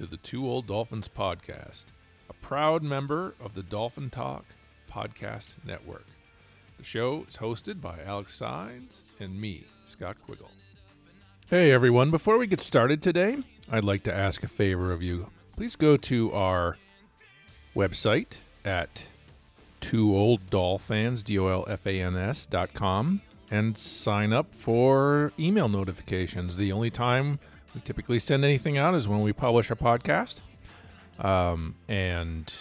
To the Two Old Dolphins podcast, a proud member of the Dolphin Talk Podcast Network. The show is hosted by Alex Sines and me, Scott Quiggle. Hey everyone, before we get started today, I'd like to ask a favor of you. Please go to our website at two old and sign up for email notifications. The only time we typically send anything out is when we publish a podcast. Um, and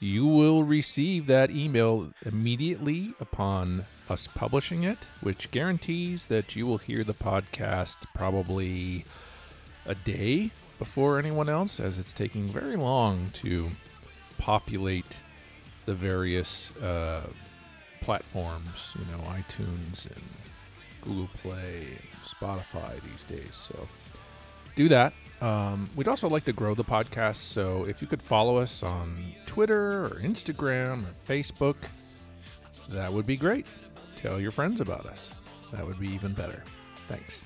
you will receive that email immediately upon us publishing it, which guarantees that you will hear the podcast probably a day before anyone else, as it's taking very long to populate the various uh, platforms, you know, iTunes and Google Play and Spotify these days. So do that. Um, we'd also like to grow the podcast, so if you could follow us on Twitter or Instagram or Facebook, that would be great. Tell your friends about us. That would be even better. Thanks.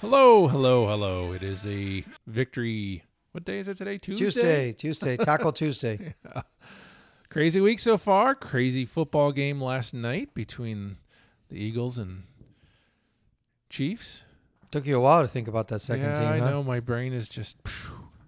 Hello, hello, hello. It is a victory. What day is it today? Tuesday. Tuesday, Tuesday, Tackle Tuesday. Crazy week so far. Crazy football game last night between the Eagles and Chiefs. Took you a while to think about that second yeah, team. I huh? know. My brain is just.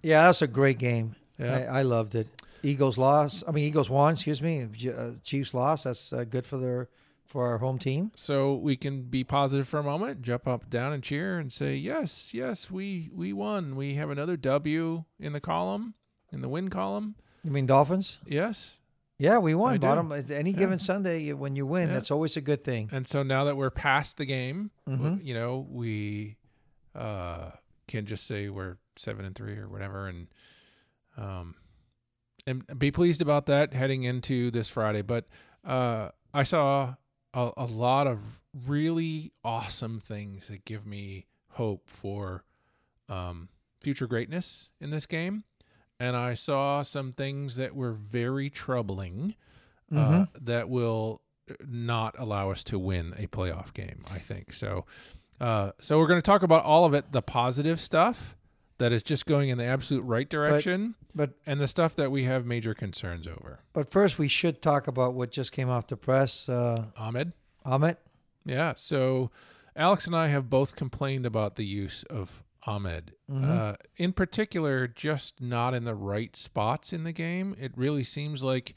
Yeah, that's a great game. Yeah. I, I loved it. Eagles lost. I mean, Eagles won. Excuse me. Uh, Chiefs lost. That's uh, good for their for our home team. so we can be positive for a moment, jump up, down, and cheer, and say, "Yes, yes, we we won. We have another W in the column, in the win column. You mean Dolphins? Yes, Yeah, we won. I. Bottom any Yeah. given Sunday when you win, Yeah. that's always a good thing. And so now that we're past the game, Mhm. you know, we uh, can just say we're seven and three or whatever, and um, and be pleased about that heading into this Friday. But uh, I saw a, a lot of really awesome things that give me hope for um, future greatness in this game. And I saw some things that were very troubling uh, that will not allow us to win a playoff game. I think so. Uh, so we're going to talk about all of it, the positive stuff that is just going in the absolute right direction, But and the stuff that we have major concerns over. but first we should talk about what just came off the press. Uh, Ahmed, Ahmed. yeah. So Alex and I have both complained about the use of Ahmed, uh, in particular, just not in the right spots in the game. It really seems like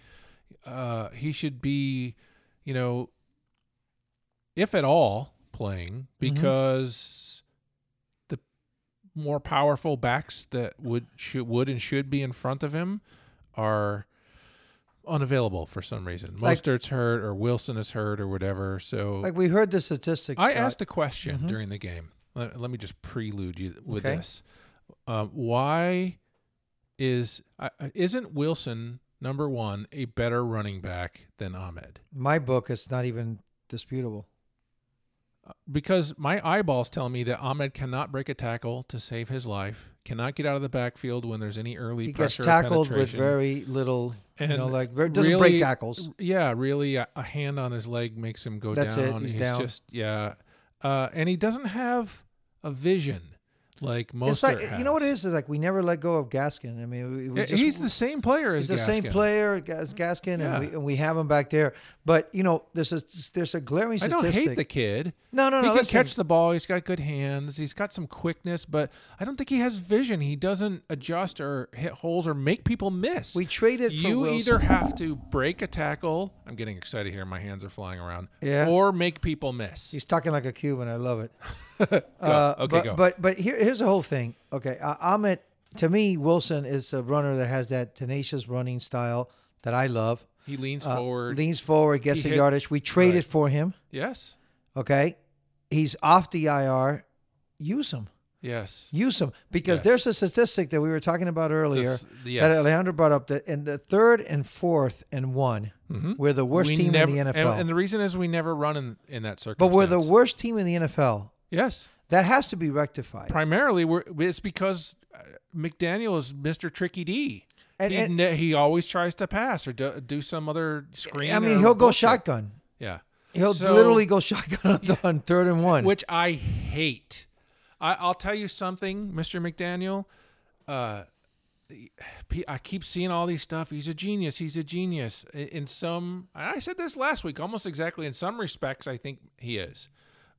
uh, he should be, you know, if at all, playing because the more powerful backs that would should would and should be in front of him are unavailable for some reason. Like- Mostert's hurt or Wilson is hurt or whatever. So Like we heard the statistics. I Scott. asked a question during the game. Let, let me just prelude you with Okay. this. Um, why is uh, isn't Wilson number one a better running back than Ahmed? my book. is not even disputable. Because my eyeballs tell me that Ahmed cannot break a tackle to save his life, cannot get out of the backfield when there's any early He gets pressure or tackled with very little. you know, And like doesn't break tackles. Yeah, really, a, a hand on his leg makes him go That's it, down. he's down. just yeah, uh, and he doesn't have a vision like most. It's like you know what it is. Is like we never let go of Gaskin. I mean, we, we just, he's the same player as he's the same player as Gaskin, Yeah. and, we, and we have him back there. But you know, there's a there's a glaring I statistic. don't hate the kid. no, no, he no. can listen. catch the ball. He's got good hands. He's got some quickness, but I don't think he has vision. He doesn't adjust or hit holes or make people miss. We traded. You either have to break a tackle. I'm getting excited here. My hands are flying around. Yeah. Or make people miss. He's talking like a Cuban. I love it. Uh, okay, but, go. But but here, here's the whole thing. Okay, uh, Ahmed. To me, Wilson is a runner that has that tenacious running style that I love. He leans uh, forward. leans forward, gets He the hit- yardage. We traded right. for him. yes. Okay, he's off the IR. Use him. Yes. Use him because Yes. there's a statistic that we were talking about earlier This- yes. that Alejandro brought up that in the third and fourth and one, we're the worst We team never- in the NFL. And, the reason is we never run in, in that circle. but we're the worst team in the NFL. Yes. That has to be rectified. Primarily, we're, it's because uh, McDaniel is Mr. Tricky D. And- he, and- he always tries to pass or do, do some other screen. I mean, he'll go shotgun. Yeah. He'll So- literally go shotgun on, the, on third and one. which I hate. I, I'll tell you something, Mr. McDaniel. Uh, I keep seeing all these stuff. He's a genius. He's a genius. In some, I said this last week, almost exactly. In some respects, I think he is.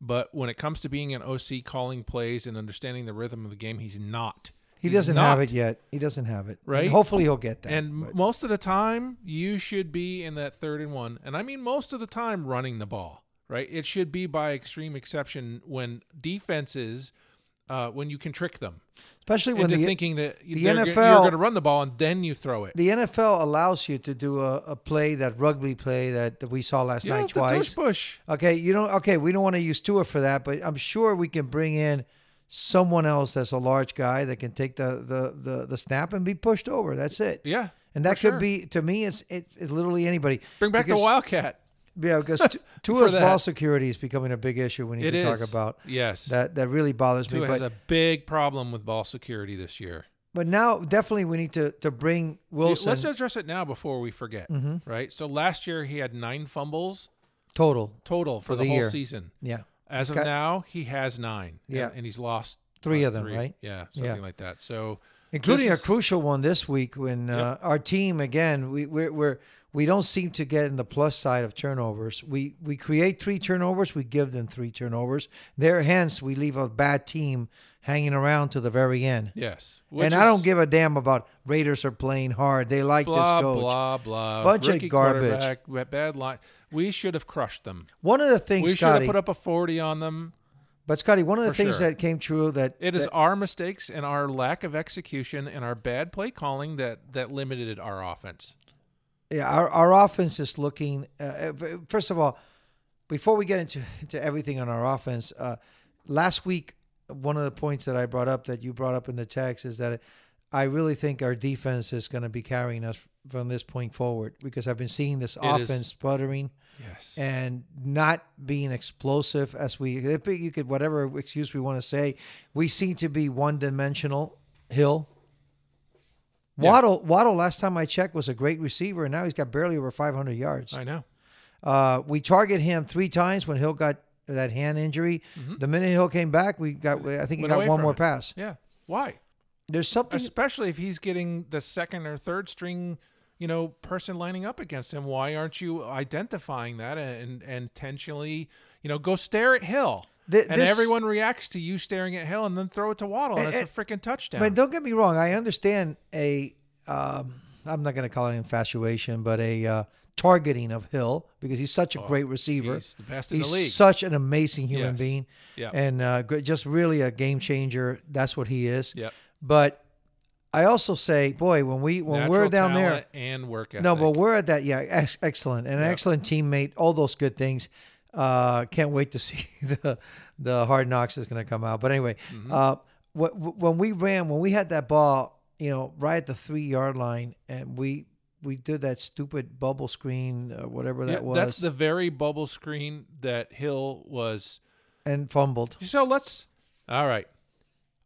But when it comes to being an OC, calling plays and understanding the rhythm of the game, he's not. he He's doesn't have it yet. He doesn't have it. Right? And hopefully he'll get that. And but- most of the time, you should be in that third and one. And I mean, most of the time, running the ball, right? It should be by extreme exception when defenses, uh, when you can trick them especially when they're thinking that the nfl you're going to run the ball and then you throw it. the NFL allows you to do a, a play that rugby play that, that we saw last night twice. push. Okay, you don't. Okay, we don't want to use Tua for that, but I'm sure we can bring in someone else that's a large guy that can take the the the, the snap and be pushed over. That's it. Yeah. And that could sure. be to me. It's it, it's literally anybody. Bring back because, the Wildcat. Yeah, because Tu- Tua's that. ball security is becoming a big issue. We need It to is. talk about Yes. that. That really bothers me. Tua But has a big problem with ball security this year. but now definitely we need to to bring Wilson Let's address it now before we forget. Mm-hmm. Right. So last year he had nine fumbles total. total for, For the, the whole year. season. Yeah, As of Okay. now, he has nine. Yeah. and, and he's lost Three uh, of them, right? Yeah, something Yeah. like that. So, including This a crucial one this week when uh, our team again we we're, we're we don't seem to get in the plus side of turnovers. We we create three turnovers, we give them three turnovers. There, hence, we leave a bad team hanging around to the very end. yes, and I don't give a damn about Raiders are playing hard. They like blah this coach. blah blah. Bunch of garbage. Bad line. We should have crushed them. One of the things We should have put up a forty on them. but Scotty, one of the things sure. that came true that It is our mistakes and our lack of execution and our bad play calling that that limited our offense. Yeah, our, our offense is looking. Uh, first of all, before we get into into everything on our offense, uh, last week one of the points that I brought up that you brought up in the text is that I really think our defense is going to be carrying us from this point forward because I've been seeing this It is- offense sputtering Yes. and not being explosive as we you could whatever excuse we want to say we seem to be one dimensional hill Yeah. Waddle Waddle last time I checked was a great receiver and now he's got barely over 500 yards. I know. Uh, we target him three times when Hill got that hand injury. The minute Hill came back, we got I think he Mm-hmm. Went got one more it. pass. Yeah. Why? There's something Especially if he's getting the second or third string, you know, person lining up against him. Why aren't you identifying that and, and intentionally, you know, go stare at Hill? Th- and this- everyone reacts to you staring at Hill and then throw it to Waddle and, And- it's a freaking touchdown. But don't get me wrong. I understand a. Um, I'm not going to call it infatuation, but a uh, targeting of Hill because he's such a great receiver. Oh, he's the best in the He's league. such an amazing human Yes. being, Yeah. and uh, just really a game changer. That's what he is. Yep. But I also say, boy, when we when Natural we're down there, and work ethic. no, but we're at that. Yeah, ex- excellent, and an excellent teammate. All those good things. Uh, can't wait to see the the hard knocks is going to come out. But anyway, Mm-hmm. uh, wh- wh- when we ran, when we had that ball, you know, right at the three yard line, and we we did that stupid bubble screen, uh, whatever that Yeah, was, that's the very bubble screen that Hill was. and fumbled. So let's. All right.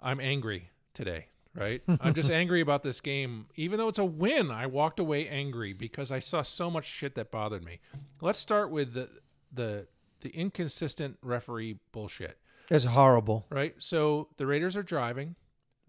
I'm angry today, right? I'm just angry about this game. Even though it's a win, I walked away angry because I saw so much shit that bothered me. Let's start with the the the inconsistent referee bullshit, It's horrible. right? So the Raiders are driving.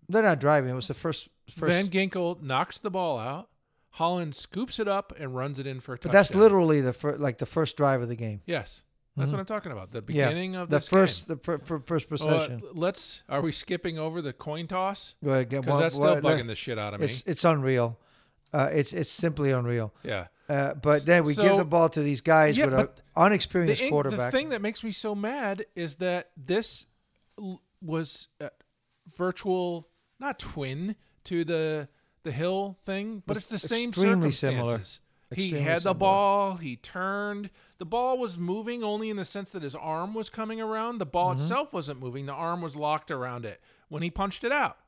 They're not driving. It was the first first. Van Ginkel knocks the ball out. Holland scoops it up and runs it in for a but touchdown. that's literally the fir- like the first drive of the game. Yes. That's what I'm talking about. The Yeah, beginning of the this first game. the fir- fir- first Well, possession. let's. Are we skipping over the coin toss? Go ahead, get Because one- that's still one- bugging the shit out of me. It's it's unreal. Uh, it's it's simply unreal. Yeah. Uh, but then we give the ball to these guys Yeah, with an unexperienced The, quarterback. the thing that makes me so mad is that this was a virtual, not twin to the the Hill thing, but it's the same extremely circumstances. similar. He Extremely had the similar. ball. He turned. The ball was moving only in the sense that his arm was coming around. The ball Mm-hmm. itself wasn't moving. The arm was locked around it when he punched it out.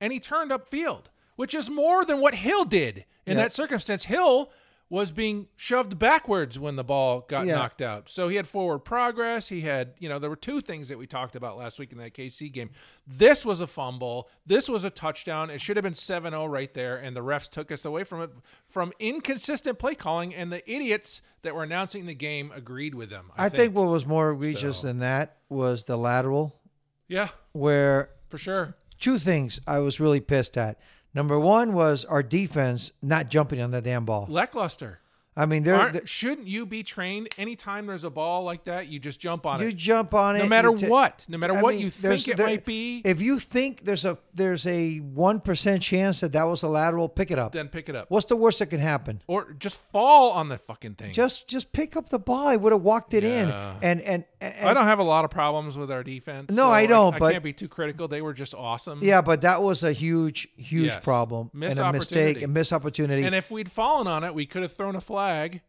And he turned upfield, which is more than what Hill did. In that circumstance, Hill was being shoved backwards when the ball got Yeah. knocked out. So he had forward progress. He had, you know, there were two things that we talked about last week in that KC game. This was a fumble. This was a touchdown. It should have been 7 0 right there. And the refs took us away from it from inconsistent play calling. And the idiots that were announcing the game agreed with them. I, I think what was more egregious So- than that was the lateral, Yeah, where for sure. two things I was really pissed at. Number one was our defense not jumping on the damn ball. Lackluster. I mean, they're, shouldn't you be trained anytime there's a ball like that? You just jump on you it. You jump on it. No matter ta- what, no matter I what mean, you think it there- might be, If you think there's a there's a one percent chance that that was a lateral, pick it up. then pick it up. What's the worst that can happen? Or just fall on the fucking thing. Just just pick up the ball. I would have walked it in. And and, and I don't have a lot of problems with our defense. No, so I don't, I, but- can't be too critical. They were just awesome. Yeah, but that was a huge, huge Yes. problem and a mistake, a missed opportunity. And if we'd fallen on it, we could have thrown a flag,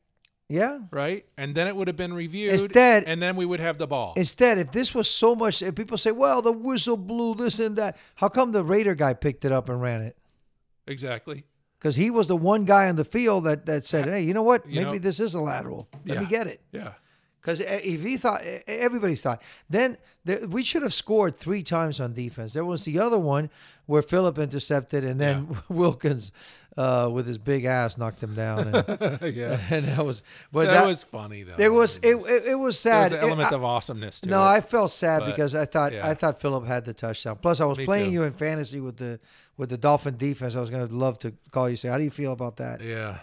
yeah. right? And then it would have been reviewed. Instead- and then we would have the ball. Instead, if this was so much, if people say, "Well, the whistle blew this and that," how come the Raider guy picked it up and ran it? exactly. Because he was the one guy on the field that that said, "Hey, you know what? You Maybe know- this is a lateral. Let me get it." Yeah. Because if he thought, everybody's thought, then the, we should have scored three times on defense. There was the other one where Philip intercepted, and then Wilkins, uh, with his big ass, knocked him down. And, yeah. and that was, but that, that, was funny though. it was, it, it, it was there was sad. an element It- of awesomeness no, it. I felt sad because I thought yeah. I thought Phillip had the touchdown. Plus, I was Me playing too. you in fantasy with the with the Dolphin defense. I was going to love to call you. Say, how do you feel about that? Yeah.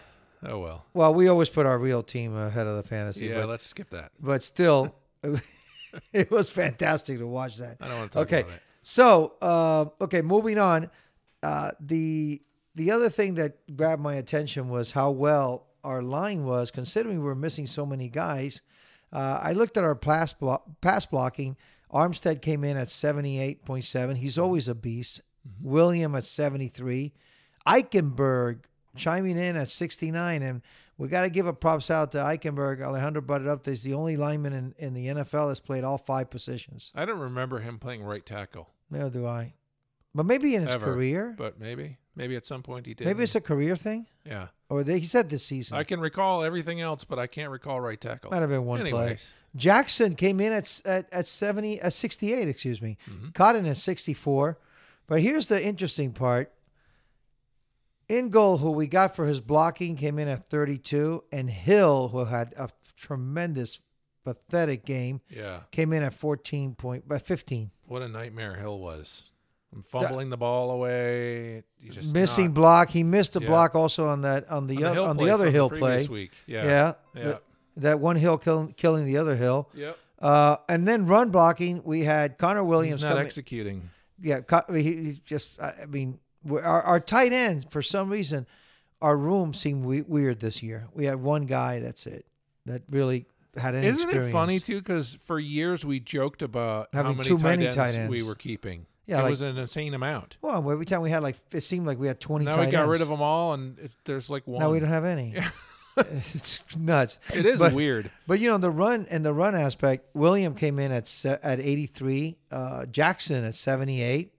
Oh well. Well, we always put our real team ahead of the fantasy, Yeah. but let's skip that. but still, it was fantastic to watch that. I don't want to talk Okay, about it. so uh, okay, moving on. Uh, the the other thing that grabbed my attention was how well our line was, considering we were missing so many guys. Uh, I looked at our pass, pass blocking. Armstead came in at seventy eight point seven. He's always a beast. William at seventy three. Eichenberg chiming in at sixty nine, and we got to give a props out to Eichenberg. Alejandro brought it up. He's the only lineman in, in the NFL that's played all five positions. I don't remember him playing right tackle. Neither do I. But maybe in his Ever. career. But maybe, maybe at some point he did. Maybe it's a career thing. yeah. Or they, he said this season. I can recall everything else, but I can't recall right tackle. Might have been one play. Jackson came in at at, at 70 at 68, excuse me. Mm-hmm. Cotton at 64. But here's the interesting part. Ingold, who we got for his blocking, came in at 32, and Hill, who had a tremendous, pathetic game, yeah. came in at 14 point, by 15. What a nightmare Hill was. I'm fumbling the ball away. Just Missing not- block. He missed a Yeah. block also on that on the, on the, hill on the other hill previous play. Week. Yeah. Yeah, Yeah. the- that one hill kill, killing the other hill. Yep. Uh, and then run blocking, we had Connor Williams He's not coming. executing. yeah, he, he's just. I mean, our our tight ends for some reason, our room seemed we- weird this year. We had one guy. That's it. That really had any Isn't experience. it funny too? Because for years we joked about how Having many, too tight, many ends tight ends. we were keeping. Yeah, it like- was an insane amount. Well, every time we had like it seemed like we had twenty. Now tight we got ends. rid of them all, and it, there's like one. Now we don't have any. it's nuts. It is But- weird. But you know the run and the run aspect. William came in at se- at 83. Uh, Jackson at 78.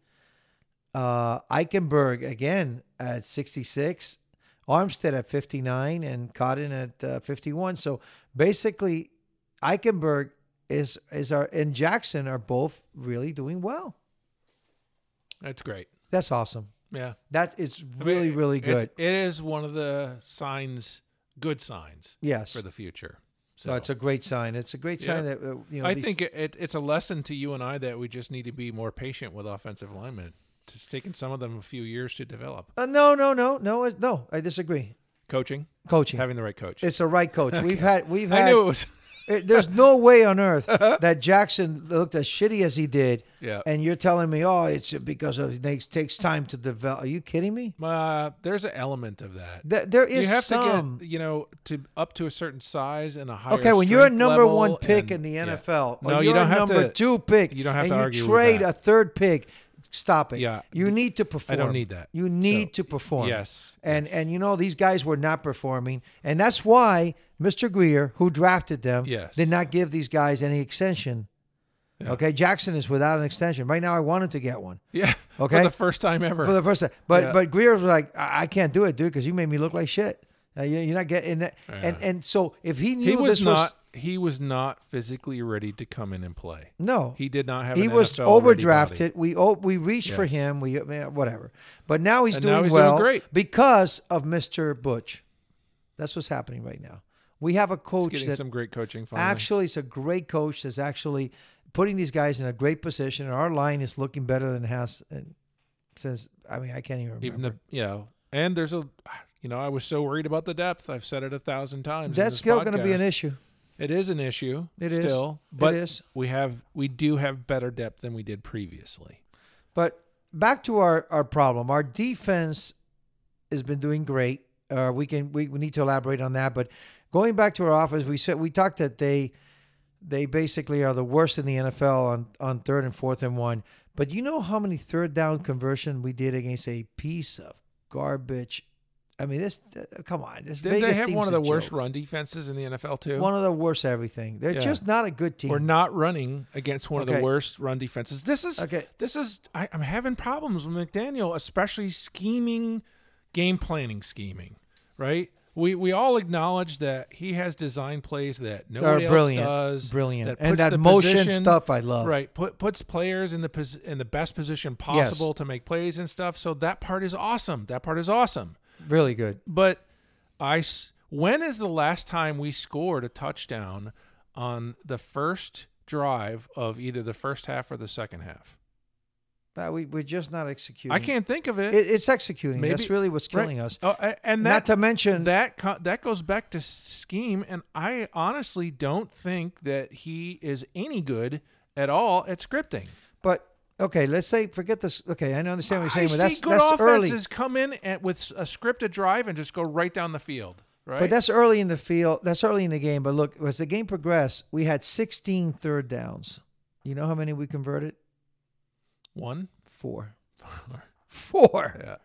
Uh, Eichenberg again at 66. Armstead at 59 and Cotton at uh, 51. So basically, Eichenberg is is our and Jackson are both really doing well. That's great. That's awesome. Yeah. That it's I mean, really really good. It is one of the signs, good signs Yes. for the future. so it's a great sign. It's a great sign Yeah. that uh, you know. I these- think it, it, it's a lesson to you and I that we just need to be more patient with offensive linemen. It's taken some of them a few years to develop. Uh, no, no, no, no, no. I disagree. Coaching, Coaching. having the right coach. It's a right coach. We've had we've had. I knew it was. it- there's no way on earth that Jackson looked as shitty as he did, Yeah. and you're telling me, oh, it's because of, it takes, takes time to develop. Are you kidding me? Uh, there's an element of that. Th- there you have some. to get, you know, to up to a certain size and a higher. okay, when you're a number one pick and- in the yeah. NFL, or No, you're you don't a have number to- two pick, you don't have and to you trade that. a third pick. Stop it. Yeah. you need to perform. I don't need that. You need So, to perform. yes, and yes. and you know these guys were not performing, and that's why Mr. Grier, who drafted them, Yes. did not give these guys any extension. Yeah. Okay, Jackson is without an extension right now. I wanted to get one Yeah. Okay. For the first time ever. for the first time, but Yeah. but Grier was like, I, I can't do it, dude, because you made me look like shit. Uh, you, you're not getting that. And and so if he knew he was this not. was he was not physically ready to come in and play. no, He did not have. he was NFL overdrafted. We oh, we reached for him. We whatever, but now he's And doing now he's doing well great. because of Mr. Butch. That's what's happening right now. We have a He's coach getting that some great coaching. Finally. actually it's a great coach that's actually putting these guys in a great position. And our line is looking better than it has and since I mean I can't even remember. even the you know, and there's a, you know, I was so worried about the depth. I've said it a thousand times. that's still going to be an issue. It is an issue. It is. still, It but is. we have we do have better depth than we did previously. But back to our, our problem. Our defense has been doing great. Uh, we can we, we need to elaborate on that. But going back to our offense, we said we talked that they they basically are the worst in the NFL on, on third and fourth and one. But you know how many third down conversion we did against a piece of garbage? I mean, this uh, come on. This Did Vegas they have team's one of a the worst joke. run defenses in the NFL too? One of the worst everything. They're Yeah. just not a good team. We're not running against one of Okay. the worst run defenses. This is Okay. This is I, I'm having problems with McDaniel, especially scheming, game planning, scheming. Right? We we all acknowledge that he has design plays that nobody else brilliant. does. Brilliant. And puts that the motion stuff I love. Right. Put puts players in the pos, in the best position possible to make plays and stuff. So that part is awesome. That part is awesome. Really good. But I when is the last time we scored a touchdown on the first drive of either the first half or the second half? Uh, we, we're just not executing. I can't think of it. It, it's executing. That's really what's Right. killing us. Oh, and Not that to mention that co- that goes back to scheme, and I honestly don't think that he is any good at all at scripting. But okay, let's say forget this. Okay, I understand what you're I saying, but see that's good that's early. offenses come in at, with a scripted drive and just go right down the field. Right. But that's early in the field. That's early in the game. But look, as the game progressed, we had 16 third downs. You know how many we converted? one. Four. Four. Yeah.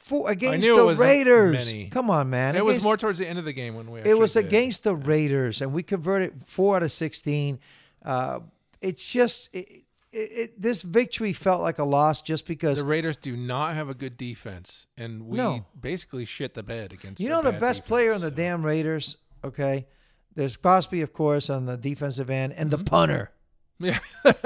Four against the Raiders. many. Come on, man. it was more towards the end of the game when we. It was did. against the Raiders, and we converted four out of 16. Uh, it's just it, it, it, this victory felt like a loss just because The Raiders do not have a good defense, and we No. basically shit the bed against. You know the best defense, player on the so. damn Raiders, okay? There's Crosby, of course, on the defensive end, and Mm-hmm. the punter. Yeah, they're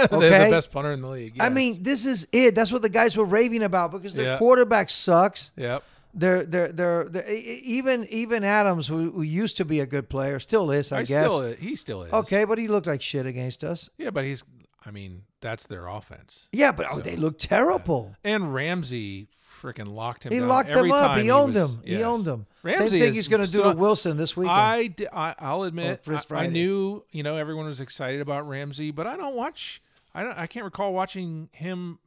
the best punter in the league. I mean, this is it. That's what the guys were raving about because their Yeah. quarterback sucks. yep. They're, they're, they're, they're- even even Adams, who, who used to be a good player, still is, I, I guess. still, he still is. okay, but he looked like shit against us. Yeah, but he's. I mean, that's their offense. Yeah, but oh, So, they look terrible. And Ramsey freaking locked him. Up. He down locked every him up. He owned was- him. He owned him. Ramsey Same thing is he's going to do to Wilson this weekend. I, I I'll admit I, I knew you know everyone was excited about Ramsey, but I don't watch. I don't. I can't recall watching him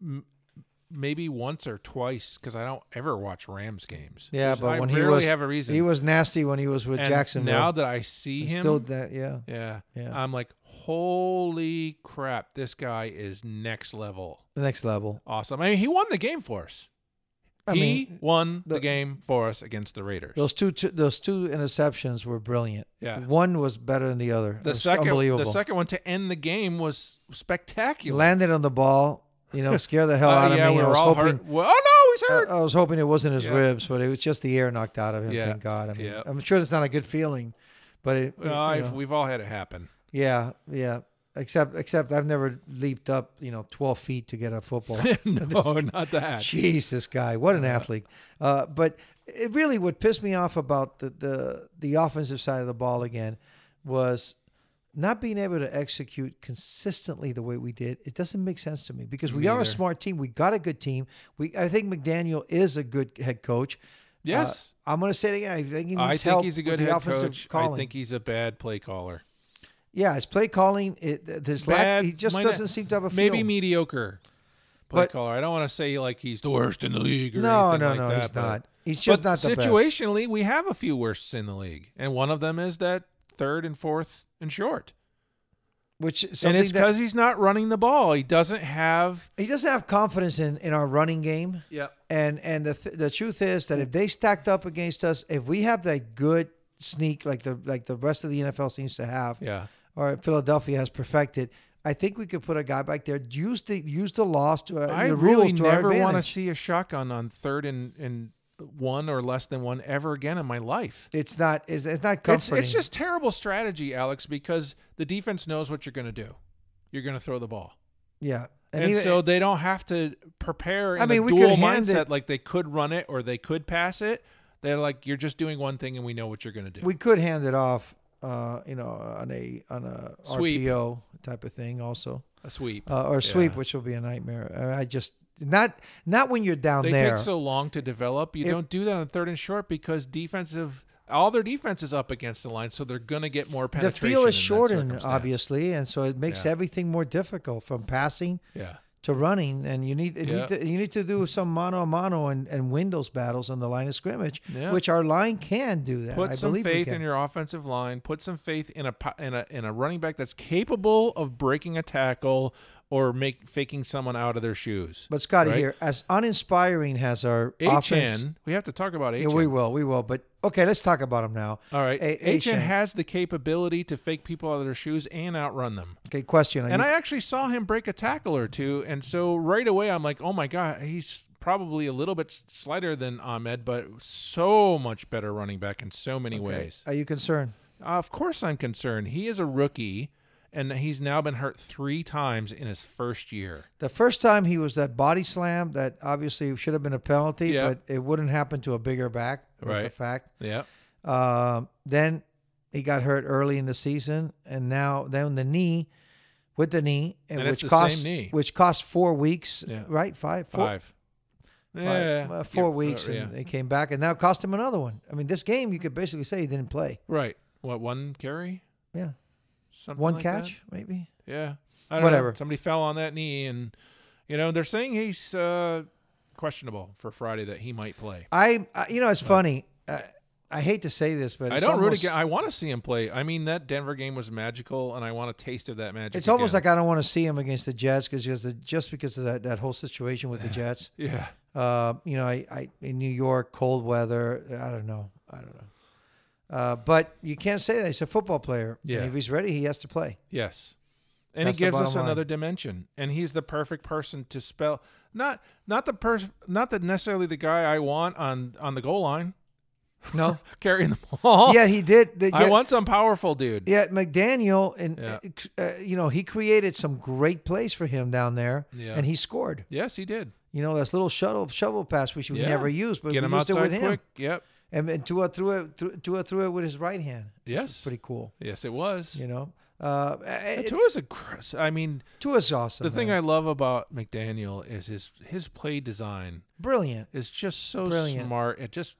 maybe once or twice because I don't ever watch Rams games. yeah, but I when he was have a reason. he was nasty when he was with and Jacksonville. Now that I see He's him, still that. Yeah. yeah, Yeah. I'm like, holy crap, this guy is next level. The next level. Awesome. I mean, he won the game for us. I he mean, won the, the- game for us against the Raiders. those two, two those two interceptions were brilliant. Yeah. One was better than the other. The second, unbelievable. the second one to end the game was spectacular. landed on the ball. You know, scare the hell Uh, out of yeah, me. we I was all hoping. hurt. Well, oh no, he's hurt. I was hoping it wasn't his Yeah. ribs, but it was just the air knocked out of him. Yeah. Thank God. I mean, Yeah. I'm sure that's not a good feeling, but it, well, you I've, know, we've all had it happen. yeah, yeah. Except, except I've never leaped up, you know, 12 feet to get a football. no, not that. Jesus, guy, what an athlete! Uh, but it really what pissed me off about the, the the offensive side of the ball again was not being able to execute consistently the way we did. It doesn't make sense to me because we Me are a smart team. We got a good team. We I think McDaniel is a good head coach. Yes, Uh, I'm going to say it again. I think he needs I think help he's a good head coach. Calling. I think he's a bad play caller. yeah, his play calling. It this lack, he just doesn't not- seem to have a feel. maybe mediocre play But- caller. I don't want to say like he's the worst in the league. Or No, anything no, like no, that, he's but- not. He's just not the best. situationally, we have a few worsts in the league, and one of them is that third and fourth and short. which and it's because he's not running the ball. He doesn't have. he doesn't have confidence in, in our running game. Yeah. And and the th- the truth is that if they stacked up against us, if we have that good sneak like the like the rest of the NFL seems to have, Yeah. or Philadelphia has perfected, I think we could put a guy back there. Use the use the loss to our, I the really rules to our never want to see a shotgun on third and, and one or less than one ever again in my life. It's not it's, it's not It's, comforting. it's just terrible strategy, Alex, because the defense knows what you're going to do. You're going to throw the ball. yeah. And, even- so they don't have to prepare in I mean, a we dual could mindset it- like they could run it or they could pass it. They're like, you're just doing one thing and we know what you're going to do. we could hand it off, uh, you know, on a on a Sweep. RPO type of thing also, a sweep. uh, or sweep, Yeah. which will be a nightmare. I just not not when you're down They there. take so long to develop. You If- don't do that on third and short because defensive, all their defense is up against the line, so they're going to get more penetration. the field is shortened, obviously, and so it makes Yeah. everything more difficult from passing Yeah. To running. And you need you, Yeah. need, to, you need to do some mano a mano and, and win those battles on the line of scrimmage, Yeah. which our line can do that. Put I some believe we faith in your offensive line. Put some faith in a in a in a running back that's capable of breaking a tackle or make faking someone out of their shoes. But Scotty, right? here as uninspiring as our offense. Achane, we have to talk about Yeah, we will, we will. But okay, let's talk about him now. All right, A- Achane has the capability to fake people out of their shoes and outrun them. Okay, question. And you- I actually saw him break a tackle or two, and so right away I'm like, oh my god, he's probably a little bit slighter than Ahmed, but so much better running back in so many okay, ways. Are you concerned? Uh, of course, I'm concerned. He is a rookie, and he's now been hurt three times in his first year. The first time he was that body slam that obviously should have been a penalty, Yeah. but it wouldn't happen to a bigger back. That's a Right. fact. Yeah, Um, then he got hurt early in the season, and now then the knee, with the knee, and, And which cost which cost four weeks, Yeah. right? Five, four, five. five, Yeah, uh, 4 You're- weeks, uh, and they came back, and now it cost him another one. I mean, this game you could basically say he didn't play. right. What one carry? Yeah, Something one like that? catch maybe. Yeah. I don't Whatever. Know. Somebody fell on that knee, and you know they're saying he's uh, questionable for Friday that he might play. I, I you know, it's funny. Uh, I hate to say this, but I don't root again. I want to see him play. I mean, that Denver game was magical, and I want a taste of that magic. It's almost again. like I don't want to see him against the Jets because just, because of that, that whole situation with the Jets. yeah, Uh, you know, I, I in New York, cold weather. I don't know. I don't know. Uh, but you can't say that he's a football player. And Yeah. if he's ready, he has to play. yes, and That's he gives us line. another dimension. And he's the perfect person to spell not not the person not the necessarily the guy I want on on the goal line No. carrying the ball. yeah, he did. The, I yeah, want some powerful dude. Yeah, McDaniel and Yeah. uh, you know he created some great plays for him down there, Yeah. and he scored. Yes, he did. You know, this little shuttle shovel pass which we Yeah. never used, but Get we used it with him. Yep. And, and Tua threw it. Tua threw it with his right hand. Yes. pretty cool. Yes, it was. You know, uh, it, Tua's a. I mean, Tua's awesome. the thing. I love about McDaniel is his his play design brilliant. is just so Brilliant. smart. It just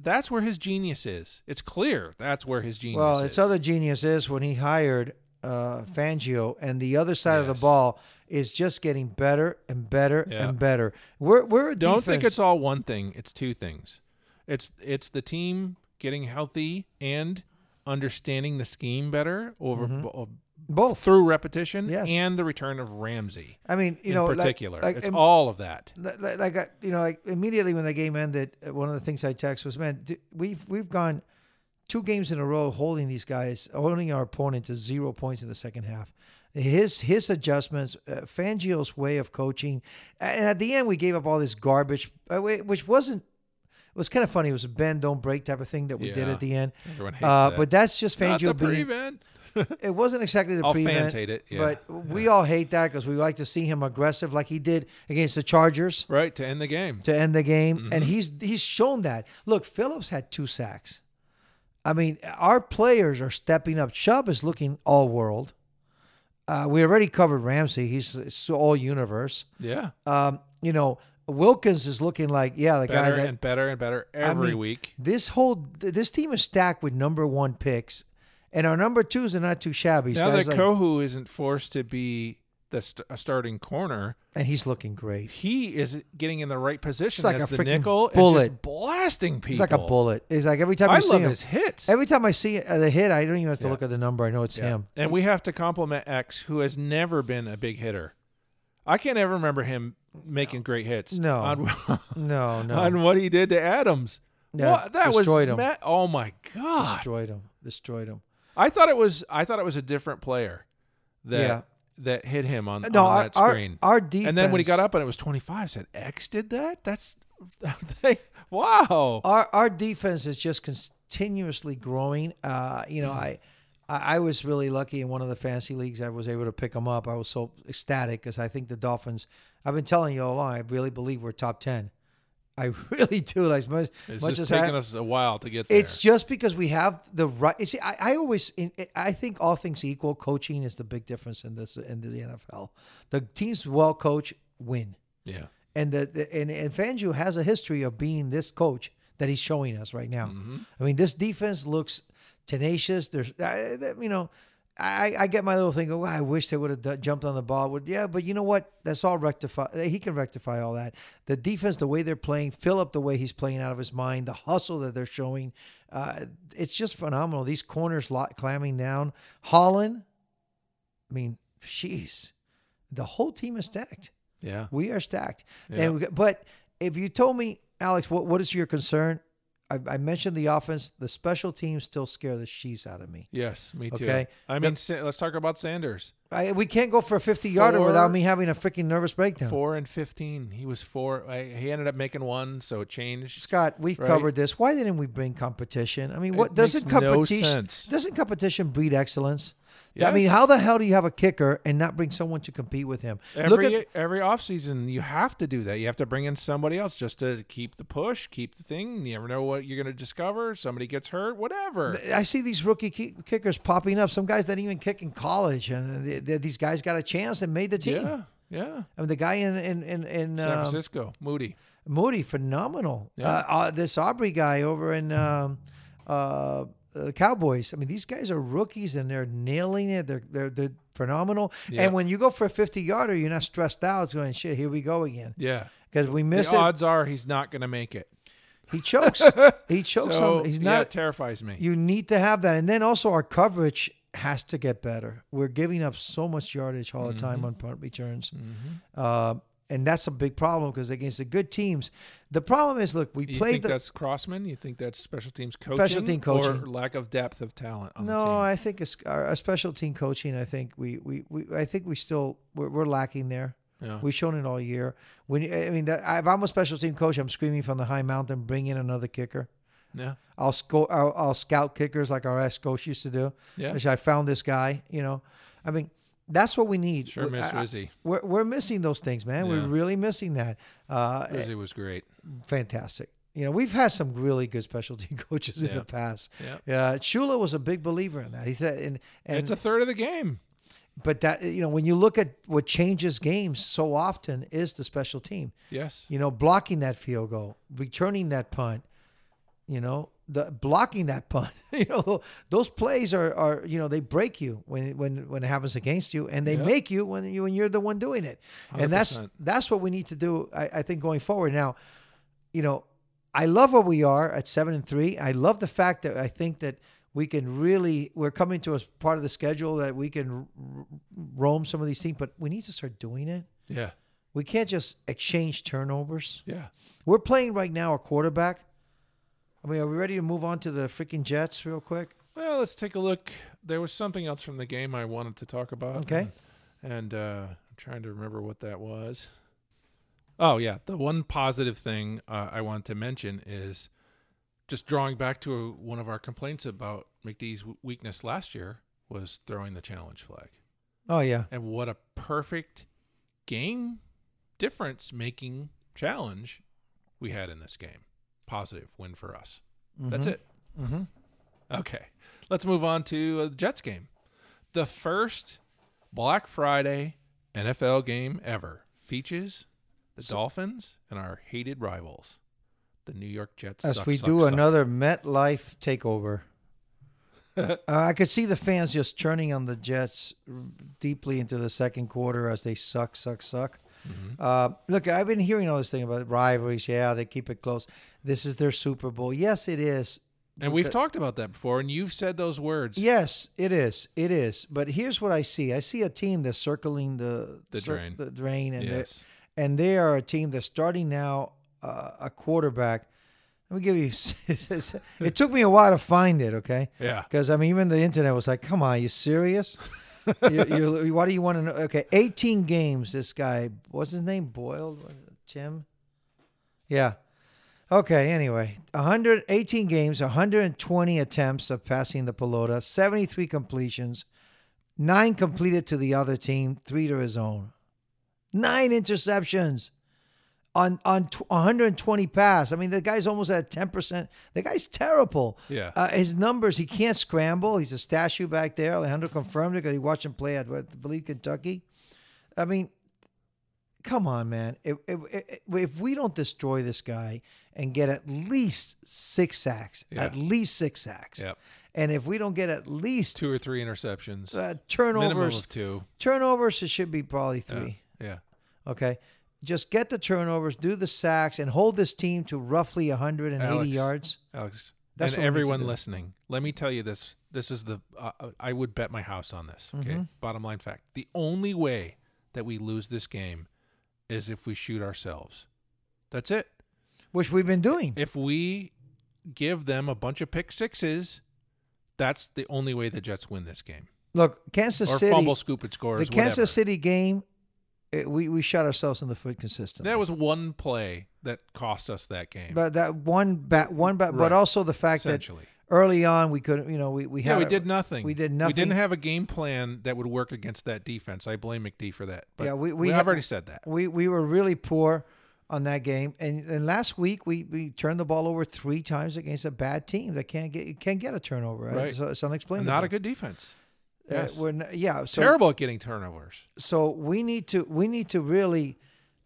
that's where his genius is. It's clear that's where his genius Well, is. its other genius is when he hired uh, Fangio, and the other side of the ball is just getting better and better Yeah. and better. We're we're Don't defense. think it's all one thing. It's two things. It's it's the team getting healthy and understanding the scheme better over bo- both. through repetition Mm-hmm. Yes. and the return of Ramsey I mean, you in know, particular. like, it's im- all of that. like, like- like, I- you know, like immediately when the game ended, uh, one of the things I texted was, "Man, we've we've gone two games in a row holding these guys, holding our opponent to zero points in the second half." His his adjustments, uh, Fangio's way of coaching, and at the end we gave up all this garbage, uh, which wasn't. It was kind of funny. It was a bend don't break type of thing that we did Yeah. at the end. Everyone hates Uh, that. but that's just Not Fangio the being. prevent. It wasn't exactly the All prevent, fans hate it, yeah. but we all hate that because we like to see him aggressive, like he did against the Chargers Right to end the game. to end the game, Mm-hmm. and he's he's shown that. Look, Phillips had two sacks. I mean, our players are stepping up. Chubb is looking all world. Uh, we already covered Ramsey. He's, it's all universe. Yeah, Um, you know, Wilkins is looking like yeah, the guy better that and better and better every mean, week. this whole this team is stacked with number one picks, and our number twos are not too shabby. Now that like- Kohou isn't forced to be the st- a starting corner, and he's looking great. he is getting in the right position It's like as a the freaking nickel bullet. just blasting people. It's like a bullet. It's like every time I you see love him, his hits. every time I see uh, the hit, I don't even have to Yeah. look at the number. I know it's Yeah. him. And we have to compliment X, who has never been a big hitter. I can't ever remember him making great hits. No. on, No, no, on what he did to Adams. Yeah, What- that was destroyed him. ma- oh my god! destroyed him. Destroyed him. I thought it was I thought it was a different player that Yeah. that hit him on, No, on our, that screen. our defense. and then when he got up and it was 25, I said, X did that? That's they, wow. our our defense is just continuously growing. Uh, you know, I, I I was really lucky in one of the fantasy leagues. I was able to pick him up. I was so ecstatic because I think the Dolphins. I've been telling you all along. I really believe we're top ten. I really do. Like as much, It's much just taking us a while to get there. It's just because we have the right. You see, I, I always, in, I think all things equal, coaching is the big difference in this in the NFL. The teams well coached win, yeah. and the, the and, and Fangio has a history of being this coach that he's showing us right now. Mm-hmm. I mean, this defense looks tenacious. There's, you know. I, I get my little thing. Oh, I wish they would have done, jumped on the ball. Would yeah, but you know what? That's all rectify. He can rectify all that. The defense, the way they're playing, Philip, the way he's playing out of his mind, the hustle that they're showing, uh, it's just phenomenal. These corners lot, clamming down. Holland, I mean, jeez, the whole team is stacked. Yeah. We are stacked. Yeah. And we, but if you told me, Alex, what what is your concern? I, I mentioned the offense. The special teams still scare the sheets out of me. Yes, me too. Okay. I mean, Sa- let's talk about Sanders. I, we can't go for a 50 yarder without me having a freaking nervous breakdown. Four and fifteen. He was four. I, he ended up making one, so it changed. Scott, we've Right. covered this. Why didn't we bring competition? I mean, It what doesn't makes no competition sense. doesn't competition breed excellence? I mean, how the hell do you have a kicker and not bring someone to compete with him? Every Look at every offseason, you have to do that. You have to bring in somebody else just to keep the push, keep the thing. You never know what you're going to discover. Somebody gets hurt, whatever. I see these rookie ki- kickers popping up. Some guys that even kick in college, and they, they- these guys got a chance and made the team. Yeah, yeah. I mean, the guy in in in, in San um, Francisco, Moody. Moody, phenomenal. Yeah. Uh, uh, this Aubrey guy over in um, uh, the Cowboys. I mean, these guys are rookies and they're nailing it. They're they're, they're phenomenal. Yeah. And when you go for a fifty yarder, you're not stressed out. It's going shit. Here we go again Yeah. because we The it. odds are he's not going to make it. He chokes. he chokes so on. He's yeah, not. it terrifies me. You need to have that, and then also our coverage has to get better. We're giving up so much yardage all the Mm-hmm. time on punt returns, Um and that's a big problem because against the good teams, the problem is look, we you played think the. that's Crossman? You think that's special teams coaching? Special team coaching. Or lack of depth of talent on the no? I think it's our, our special team coaching. I think we, we, we I think we still we're, we're lacking there. Yeah. We've shown it all year. When I mean, that, if I'm a special team coach, I'm screaming from the high mountain, bring in another kicker. yeah. I'll sco- I'll, I'll scout kickers like our ex coach used to do. Yeah. Which I found this guy. You know, I mean, that's what we need. Sure, Miss Rizzi. We're, we're missing those things, man. Yeah. We're really missing that. Uh, Rizzi was great. fantastic. You know, we've had some really good specialty coaches in the past. Yeah. Yeah, Shula was a big believer in that. He said, and, and it's a third of the game. but that you know, when you look at what changes games so often is the special team. Yes. You know, blocking that field goal, returning that punt. You know, the blocking that punt. you know, those plays are are you know they break you when when when it happens against you, and they Yeah. make you when you when you're the one doing it. And that's 100%. that's what we need to do. I, I think going forward now. You know, I love where we are at seven and three. I love the fact that I think that we can really we're coming to a part of the schedule that we can roam some of these teams, but we need to start doing it. Yeah. We can't just exchange turnovers. Yeah. We're playing right now a quarterback. I mean, are we ready to move on to the freaking Jets real quick? Well, let's take a look. There was something else from the game I wanted to talk about. Okay. And, and, uh, I'm trying to remember what that was. Oh, yeah. The one positive thing uh, I want to mention is just drawing back to one of our complaints about McDee's w- weakness last year was throwing the challenge flag. Oh yeah, And what a perfect game difference making challenge we had in this game. Positive win for us. That's it. Mhm. Okay. Let's move on to the Jets game. The first Black Friday NFL game ever features the Dolphins and our hated rivals, the New York Jets. as Suck, we suck, do suck. another MetLife takeover. uh, I could see the fans just churning on the Jets deeply into the second quarter as they suck, suck, suck. Mm-hmm. Uh, look, I've been hearing all this thing about rivalries. Yeah, they keep it close. This is their Super Bowl. Yes, it is. And we've talked about that before, and you've said those words. Yes, it is. It is. But here's what I see. I see a team that's circling the The drain. the drain, and Yes. and they are a team that's starting now uh, a quarterback. Let me give you. it took me a while to find it. Okay. Yeah. Because I mean, even the internet was like, "Come on, you serious? you, you, do you want to know?" Okay, 18 games. This guy, what's his name? Boyle, Tim. Yeah. Okay. Anyway, 118 games, 120 attempts of passing the pelota, 73 completions, nine completed to the other team, three to his own, nine interceptions on on tw- 120 pass. I mean, the guy's almost at 10 percent. The guy's terrible. Yeah. Uh, his numbers, he can't scramble. He's a statue back there. Alejandro confirmed it because he watched him play at, what, I believe, Kentucky. I mean, come on, man. If, if, if- we don't destroy this guy and get at least six sacks, Yeah. at least six sacks, Yep. and if we don't get at least Two or three interceptions. uh, Minimum turnovers, of two. turnovers, it should be probably Yeah. three. Yeah. Okay. Just get the turnovers, do the sacks, and hold this team to roughly 180 Alex. yards. Alex, That's and what we need to everyone listening, let me tell you this. This is the uh, I would bet my house on this. Okay, Mm-hmm. bottom line fact: the only way that we lose this game is if we shoot ourselves. That's it. Which we've been doing. If we give them a bunch of pick sixes, that's the only way the Jets win this game. Look, Kansas or City, fumble, scoop, and the scores. Kansas whatever. City game, it, we we shot ourselves in the foot consistently. That was one play that cost us that game. but that one bat, one bat, Right. but also the fact that early on we couldn't, you know, we we Yeah, had we a- did nothing. We did nothing. We didn't have a game plan that would work against that defense. I blame McD for that. But Yeah, we- we I've already said that. We we were really poor on that game, and and last week we we turned the ball over three times against a bad team that can't get can't get a turnover. Right, Right. So it's unexplainable. Not a good defense. Uh, Yes. n- yeah. So, Terrible at getting turnovers. So we need to we need to really.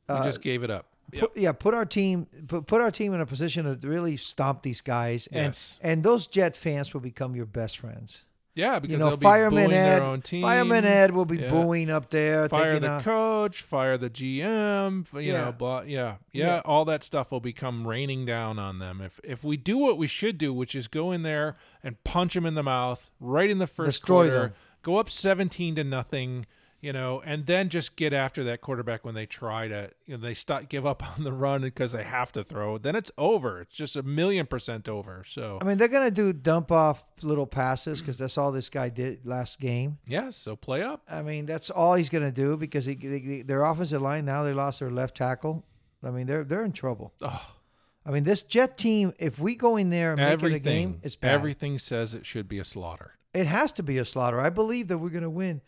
We Uh, just gave it up. Put, yeah, put our team put, put our team in a position to really stomp these guys, and Yes. and those Jet fans will become your best friends. Yeah, because You know, they'll be Fireman booing Ed, their own team. Fireman Ed will be Yeah. booing up there, Fire the a, coach, fire the GM, you Yeah. know, blah, yeah, yeah, Yeah. all that stuff will become raining down on them if if we do what we should do, which is go in there and punch them in the mouth right in the first Destroy quarter, them. Go up seventeen to nothing, you know, and then just get after that quarterback when they try to, you know, they stop give up on the run because they have to throw. Then it's over. It's just a million percent over. So I mean, they're gonna do dump off little passes because that's all this guy did last game. yeah, so play up. I mean, that's all he's gonna do because he, they, their offensive line now they lost their left tackle. I mean, they're they're in trouble. Oh, I mean, this Jet team, if we go in there and make it a everything, game, it's bad. everything says it should be a slaughter. It has to be a slaughter. I believe that we're going to win.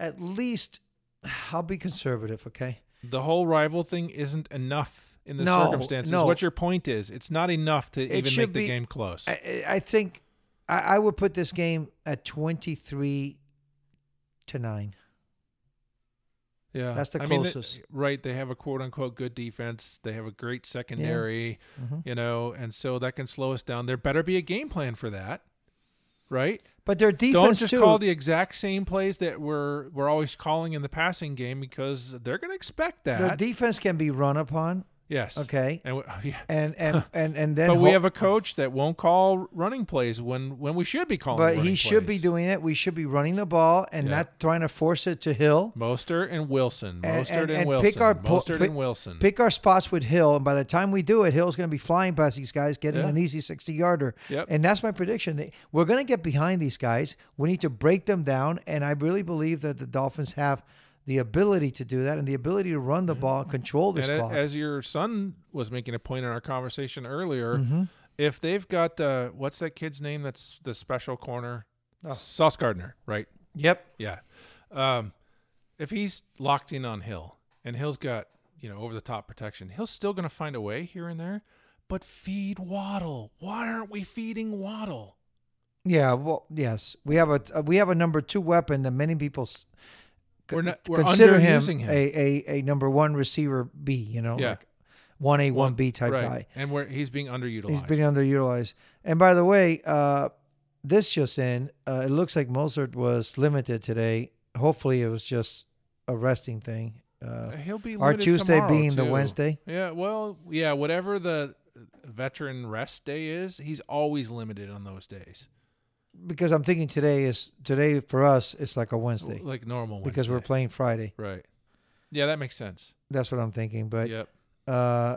At least, I'll be conservative, okay? the whole rival thing isn't enough in the No, circumstances. no. What your point is, it's not enough to even should make the be- game close. I, I think I, I would put this game at 23 to 9. yeah, that's the I mean, closest. right? They have a quote unquote good defense. They have a great secondary, Mhm. you know, and so that can slow us down. There better be a game plan for that, right? But their defense, Don't just too. call the exact same plays that we're we're always calling in the passing game because they're going to expect that. their that. defense can be run upon, yes. okay? And we, oh, yeah. And and and, and then But we ho- have a coach that won't call running plays when when we should be calling. but he should be doing it. We should be running the ball and Yeah. not trying to force it to Hill. Mostert and Wilson. Mostert and- and, and Wilson. pick our Mostert pick- and Wilson. Pick our spots with Hill, and by the time we do it, Hill's going to be flying past these guys, getting Yeah. an easy sixty-yarder. Yep. And that's my prediction. We're going to get behind these guys. We need to break them down, and I really believe that the Dolphins have the ability to do that and the ability to run the ball and control this and clock. as your son was making a point in our conversation earlier, Mm-hmm. if they've got uh, what's that kid's name? That's the special corner, Oh. Sauce Gardner, right? yep. Yeah. Um, if he's locked in on Hill and Hill's got you know over the top protection, Hill's still going to find a way here and there. But feed Waddle. Why aren't we feeding Waddle? Yeah. Well, yes, we have a uh, we have a number two weapon that many people s- We're not. We're consider him, him. A, a a number one receiver B. You know, Yeah. like one A one B type right. guy. and where he's being underutilized. He's being underutilized. And by the way, uh, this just in. Uh, it looks like Mostert was limited today. Hopefully, it was just a resting thing. Uh, He'll be our Tuesday being the. Wednesday. Yeah, well, yeah, whatever the veteran rest day is, he's always limited on those days. Because I'm thinking today is today for us. It's like a Wednesday Like normal Wednesday. because we're playing Friday. Right. Yeah, that makes sense. That's what I'm thinking. But yep. uh,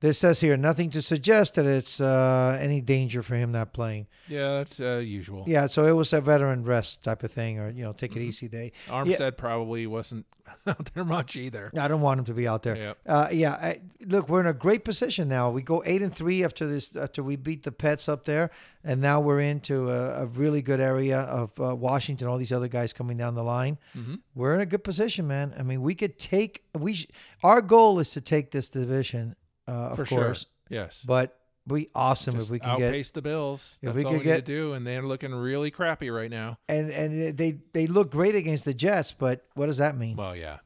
this says here nothing to suggest that it's uh, any danger for him not playing. Yeah, that's uh, usual. Yeah, so it was a veteran rest type of thing, or you know, take it Mm-hmm. easy day. Armstead probably wasn't out there much either. I don't want him to be out there. Yep. Uh, yeah, I, look, we're in a great position now. We go eight and three after this, after we beat the Pets up there, and now we're into a, a really good area of uh, Washington. All these other guys coming down the line. Mhm. We're in a good position, man. I mean, we could take. We sh- our goal is to take this division, uh, of For course, sure. Yes. but be awesome Just if we can get outpace the Bills. if That's we all could we need to get- do, and they're looking really crappy right now. and and they they look great against the Jets, but what does that mean? Well, yeah,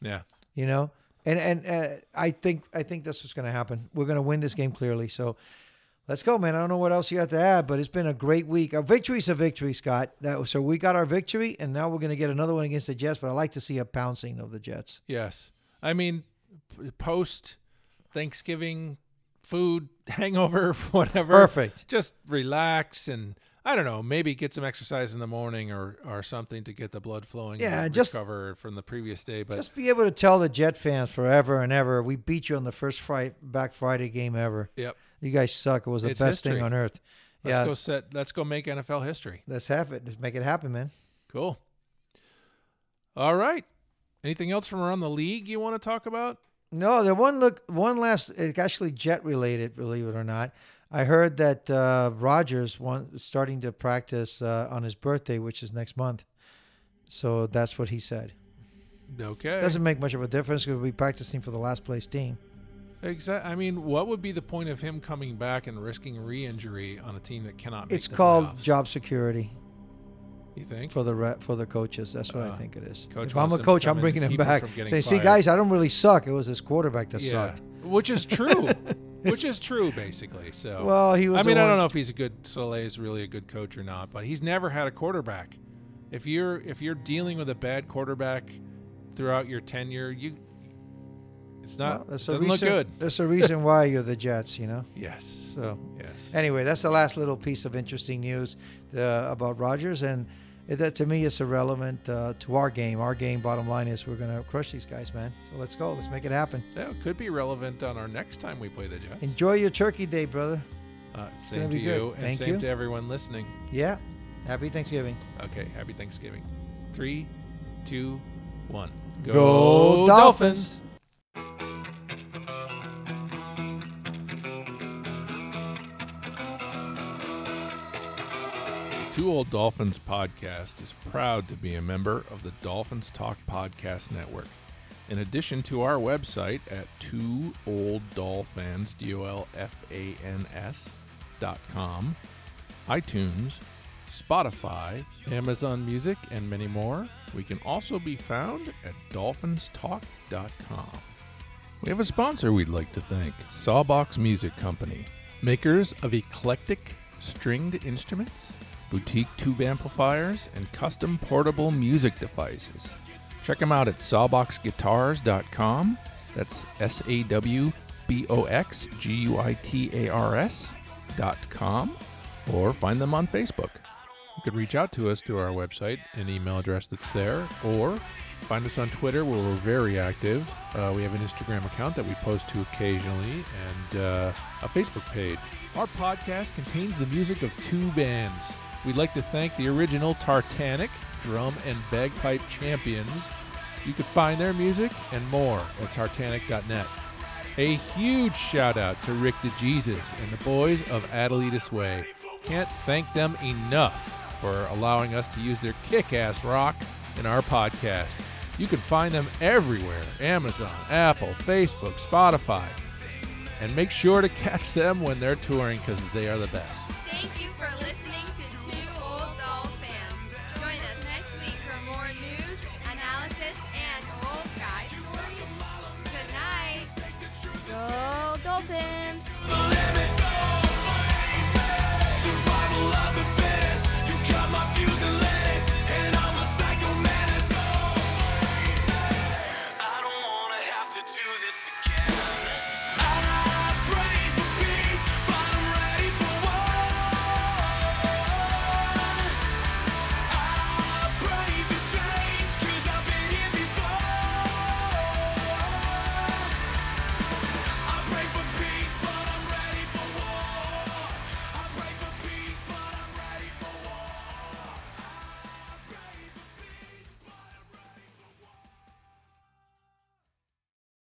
yeah. you know and and uh, i think i think that's what's going to happen we're going to win this game clearly so let's go man i don't know what else you have to add but it's been a great week a victory's a victory scott that, so we got our victory and now we're going to get another one against the jets but i like to see a pouncing of the jets Yes. I mean, post Thanksgiving food hangover, whatever. Perfect. Just relax and I don't know, maybe get some exercise in the morning or or something to get the blood flowing. Yeah, and just- recover from the previous day. But just be able to tell the jet fans forever and ever we beat you on the first Friday, back friday game ever yep, you guys suck it was the It's best history. thing on earth let's yeah go set. Let's go make NFL history. let's have it let's make it happen man Cool. All right. Anything else from around the league you want to talk about? No, the one look one last it's actually jet related, believe it or not. I heard that uh, Rodgers want, starting to practice uh, on his birthday, which is next month. So that's what he said. Okay. Doesn't make much of a difference because we'll be practicing for the last place team. Exactly. I mean, what would be the point of him coming back and risking re-injury on a team that cannot? Make It's called playoffs? job security You think? for the re- for the coaches. That's what I Uh, think it is. coach if I'm a coach, I'm bringing him back. Say, see, guys, I don't really suck. It was this quarterback that yeah. sucked. Which is true. Which is true, basically. So. Well, he was. I mean, I don't know if he's a good Saleh Saleh's really a good coach or not, but he's never had a quarterback. If you're if you're dealing with a bad quarterback throughout your tenure, you it's not Well, that's a doesn't reason, look good. That's the reason why you're the Jets. You know. Yes. So. Yes. Anyway, that's the last little piece of interesting news uh, about Rodgers, and that to me is irrelevant uh, to our game. Our game, bottom line, is we're going to crush these guys, man. So let's go. Let's make it happen. Yeah, it could be relevant on our next time we play the Jets. Enjoy your Turkey Day, brother. Uh, same to be good. you, and Thank same you. to everyone listening. Yeah. Happy Thanksgiving. Okay, happy Thanksgiving. Three, two, one. Go Dolphins! The Two Old Dolphins podcast is proud to be a member of the Dolphins Talk Podcast Network. In addition to our website at two old dolphins, D O L F A N S dot com, iTunes, Spotify, Amazon Music, and many more, we can also be found at dolphinstalk.com. We have a sponsor we'd like to thank Sawbox Music Company, makers of eclectic stringed instruments, boutique tube amplifiers, and custom portable music devices. Check them out at sawboxguitars.com. That's S A W B O X G U I T A R S dot com, or find them on Facebook. You could reach out to us through our website and email address that's there, or find us on Twitter where we're very active. Uh, we have an Instagram account that we post to occasionally, and uh, a Facebook page. Our podcast contains the music of two bands. We'd like to thank the original Tartanic drum and bagpipe champions. You can find their music and more at tartanic.net. A huge shout out to Rick DeJesus and the boys of Adelitas Way. Can't thank them enough for allowing us to use their kick ass rock in our podcast. You can find them everywhere Amazon, Apple, Facebook, Spotify. And make sure to catch them when they're touring because they are the best. Thank you